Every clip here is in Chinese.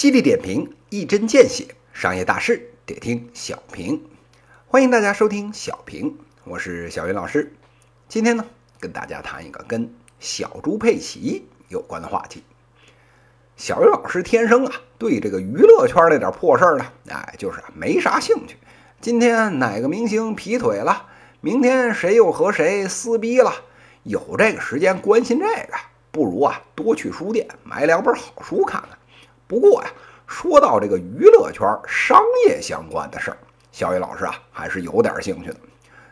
犀利点评，一针见血，商业大事得听小平。欢迎大家收听小平，我是小云老师。今天呢，跟大家谈一个跟小猪佩奇有关的话题。小云老师天生啊，对这个娱乐圈那点破事儿呢，哎，就是没啥兴趣。今天哪个明星劈腿了？明天谁又和谁撕逼了？有这个时间关心这个，不如啊多去书店买两本好书看看。不过呀，说到这个娱乐圈商业相关的事儿，小雨老师啊还是有点兴趣的。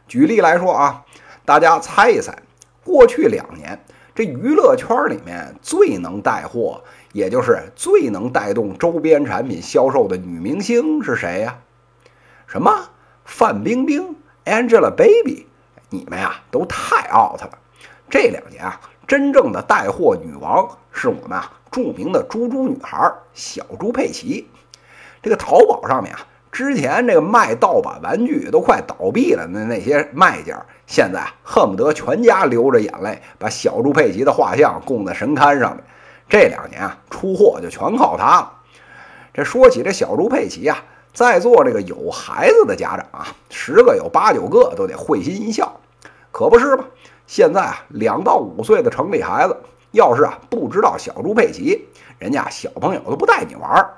举例来说啊，大家猜一猜，过去两年这娱乐圈里面最能带货，也就是最能带动周边产品销售的女明星是谁呀？什么范冰冰？Angelababy，你们呀都太 out 了。这两年啊，真正的带货女王是我们啊著名的猪猪女孩小猪佩奇。这个淘宝上面啊，之前这个卖盗版玩具都快倒闭了的那些卖家，现在恨不得全家流着眼泪把小猪佩奇的画像供在神龛上面。这两年啊，出货就全靠它了。这说起这小猪佩奇啊。在座这个有孩子的家长啊，十个有八九个都得会心一笑，可不是吗？现在啊，两到五岁的城里孩子，要是啊不知道小猪佩奇，人家小朋友都不带你玩儿。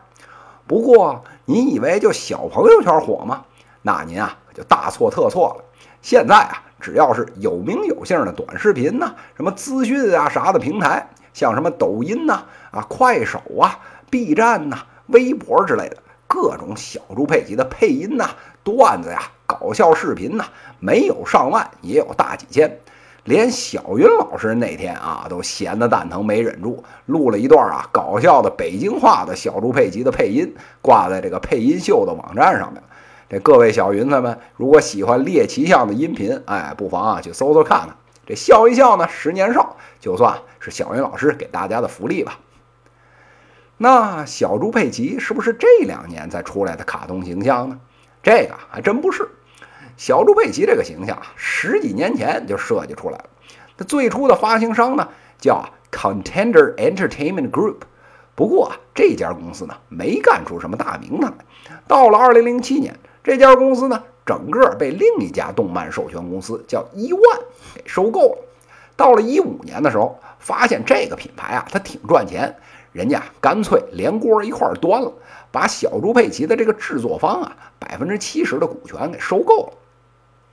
不过，你以为就小朋友圈火吗？那您啊可就大错特错了。现在啊，只要是有名有姓的短视频呐，什么资讯啊啥的平台，像什么抖音呐、啊快手啊、B 站呐、微博之类的。各种小猪佩奇的配音呐、段子呀、搞笑视频呐，没有上万也有大几千。连小云老师那天啊，都闲得蛋疼，没忍住录了一段啊搞笑的北京话的小猪佩奇的配音，挂在这个配音秀的网站上面。这各位小云子们，如果喜欢猎奇向的音频，哎，不妨啊去搜搜看看。这笑一笑呢，十年少，就算是小云老师给大家的福利吧。那小猪佩奇是不是这两年才出来的卡通形象呢？这个还真不是。小猪佩奇这个形象，十几年前就设计出来了。它最初的发行商呢叫 Contender Entertainment Group，不过啊，这家公司呢没干出什么大名堂来。到了2007年，这家公司呢整个被另一家动漫授权公司叫伊万给收购了。到了15年的时候，发现这个品牌啊，它挺赚钱。人家干脆连锅一块端了，把小猪佩奇的这个制作方啊百分之七十的股权给收购了。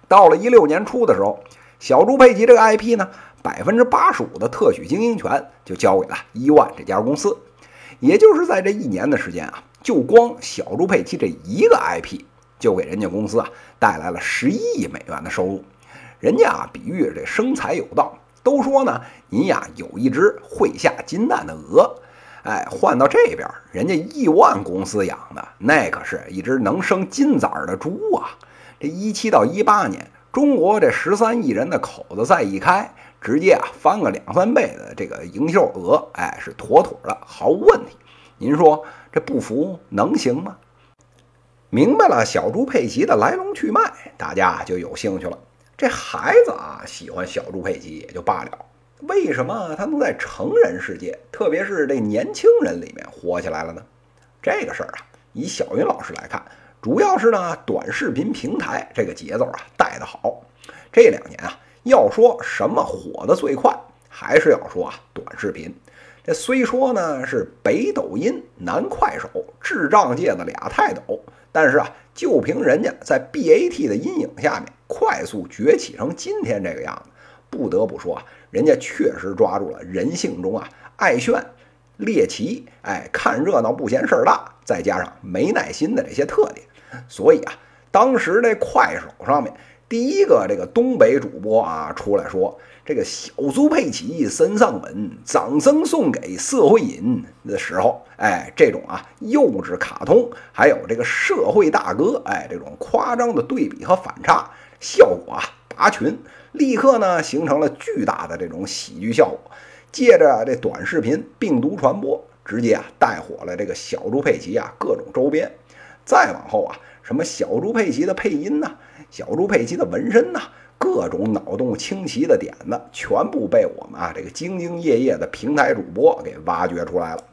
到了一六年初的时候，小猪佩奇这个 IP 呢，百分之八十五的特许经营权就交给了伊万这家公司。也就是在这一年的时间啊，就光小猪佩奇这一个 IP 就给人家公司啊带来了十一亿美元的收入。人家啊比喻这生财有道，都说呢，你呀有一只会下金蛋的鹅。哎，换到这边，人家亿万公司养的那可是一只能生金崽儿的猪啊！这一七到一八年，中国这十三亿人的口子再一开，直接啊翻个两三倍的这个营销额，哎，是妥妥的，毫无问题。您说这不服能行吗？明白了小猪佩奇的来龙去脉，大家就有兴趣了。这孩子啊喜欢小猪佩奇也就罢了。为什么他能在成人世界，特别是这年轻人里面火起来了呢？这个事儿啊，以小云老师来看，主要是呢短视频平台这个节奏啊带得好。这两年啊，要说什么火的最快，还是要说啊短视频。这虽说呢是北抖音南快手，智障界的俩泰斗，但是啊，就凭人家在 BAT 的阴影下面快速崛起成今天这个样子。不得不说啊，人家确实抓住了人性中啊爱炫、猎奇、哎看热闹不嫌事儿大，再加上没耐心的这些特点。所以啊，当时这快手上面第一个这个东北主播啊出来说，这个小猪佩奇身上纹，掌声送给社会人的时候，哎，这种啊幼稚卡通，还有这个社会大哥，哎，这种夸张的对比和反差，效果啊拔群。立刻呢，形成了巨大的这种喜剧效果，借着这短视频病毒传播，直接啊带火了这个小猪佩奇啊各种周边。再往后啊，什么小猪佩奇的配音呐，小猪佩奇的纹身呐，各种脑洞清奇的点子，全部被我们啊这个兢兢业业的平台主播给挖掘出来了。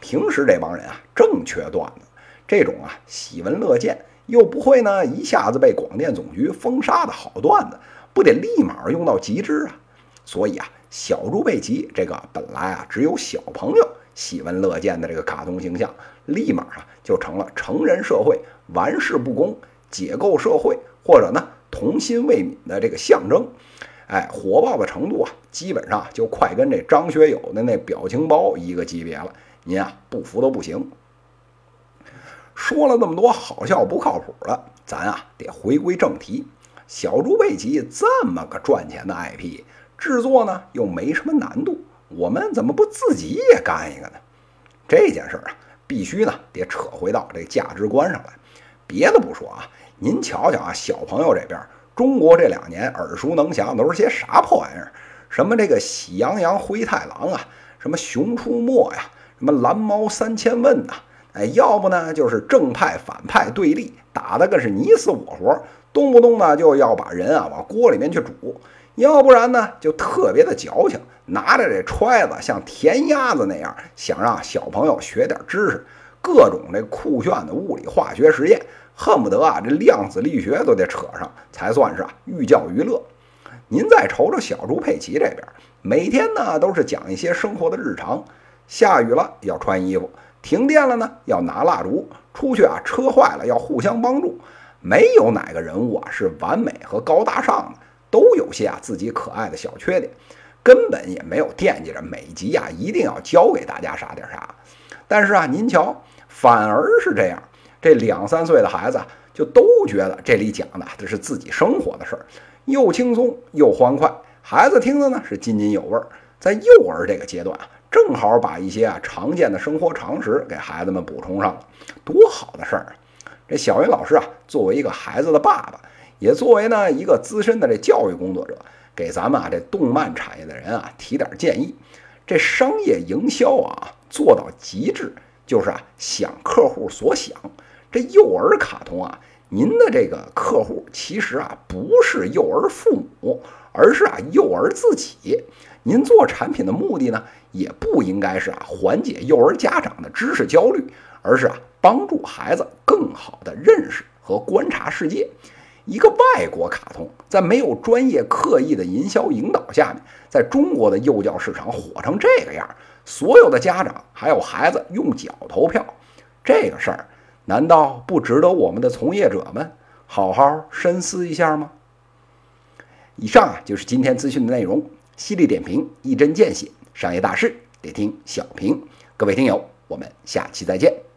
平时这帮人啊正缺段子，这种啊喜闻乐见又不会呢一下子被广电总局封杀的好段子，不得立马用到极致啊！所以啊，小猪佩奇这个本来啊只有小朋友喜闻乐见的这个卡通形象，立马啊就成了成人社会玩世不恭、解构社会或者呢童心未泯的这个象征。哎，火爆的程度啊，基本上就快跟这张学友的那表情包一个级别了。您啊不服都不行。说了那么多好笑不靠谱的，咱啊得回归正题。小猪佩奇这么个赚钱的 IP。制作呢又没什么难度，我们怎么不自己也干一个呢？这件事儿啊，必须呢得扯回到这价值观上来。别的不说啊，您瞧瞧啊，小朋友这边，中国这两年耳熟能详都是些啥破玩意儿？什么这个喜羊羊、灰太狼啊，什么熊出没呀，什么蓝猫三千问呐，哎，要不呢就是正派反派对立，打的个是你死我活，动不动呢就要把人啊往锅里面去煮。要不然呢，就特别的矫情，拿着这揣子像填鸭子那样，想让小朋友学点知识，各种这酷炫的物理化学实验，恨不得啊这量子力学都得扯上，才算是啊寓教于乐。您再瞅瞅小猪佩奇这边，每天呢都是讲一些生活的日常，下雨了要穿衣服，停电了呢要拿蜡烛，出去啊车坏了要互相帮助，没有哪个人物啊是完美和高大上的。都有些啊自己可爱的小缺点，根本也没有惦记着每集啊一定要教给大家啥点啥。但是啊，您瞧，反而是这样，这两三岁的孩子就都觉得这里讲的这是自己生活的事儿，又轻松又欢快，孩子听的呢是津津有味儿。在幼儿这个阶段啊，正好把一些啊常见的生活常识给孩子们补充上了，多好的事儿啊！这小云老师啊，作为一个孩子的爸爸。也作为呢一个资深的这教育工作者，给咱们啊这动漫产业的人啊提点建议。这商业营销啊做到极致，就是啊想客户所想。这幼儿卡通啊，您的这个客户其实啊不是幼儿父母，而是啊幼儿自己。您做产品的目的呢，也不应该是啊缓解幼儿家长的知识焦虑，而是啊帮助孩子更好的认识和观察世界。一个外国卡通，在没有专业刻意的营销引导下面，在中国的幼教市场火成这个样，所有的家长还有孩子用脚投票，这个事儿难道不值得我们的从业者们好好深思一下吗？以上啊就是今天资讯的内容，犀利点评，一针见血，商业大事得听小平。各位听友，我们下期再见。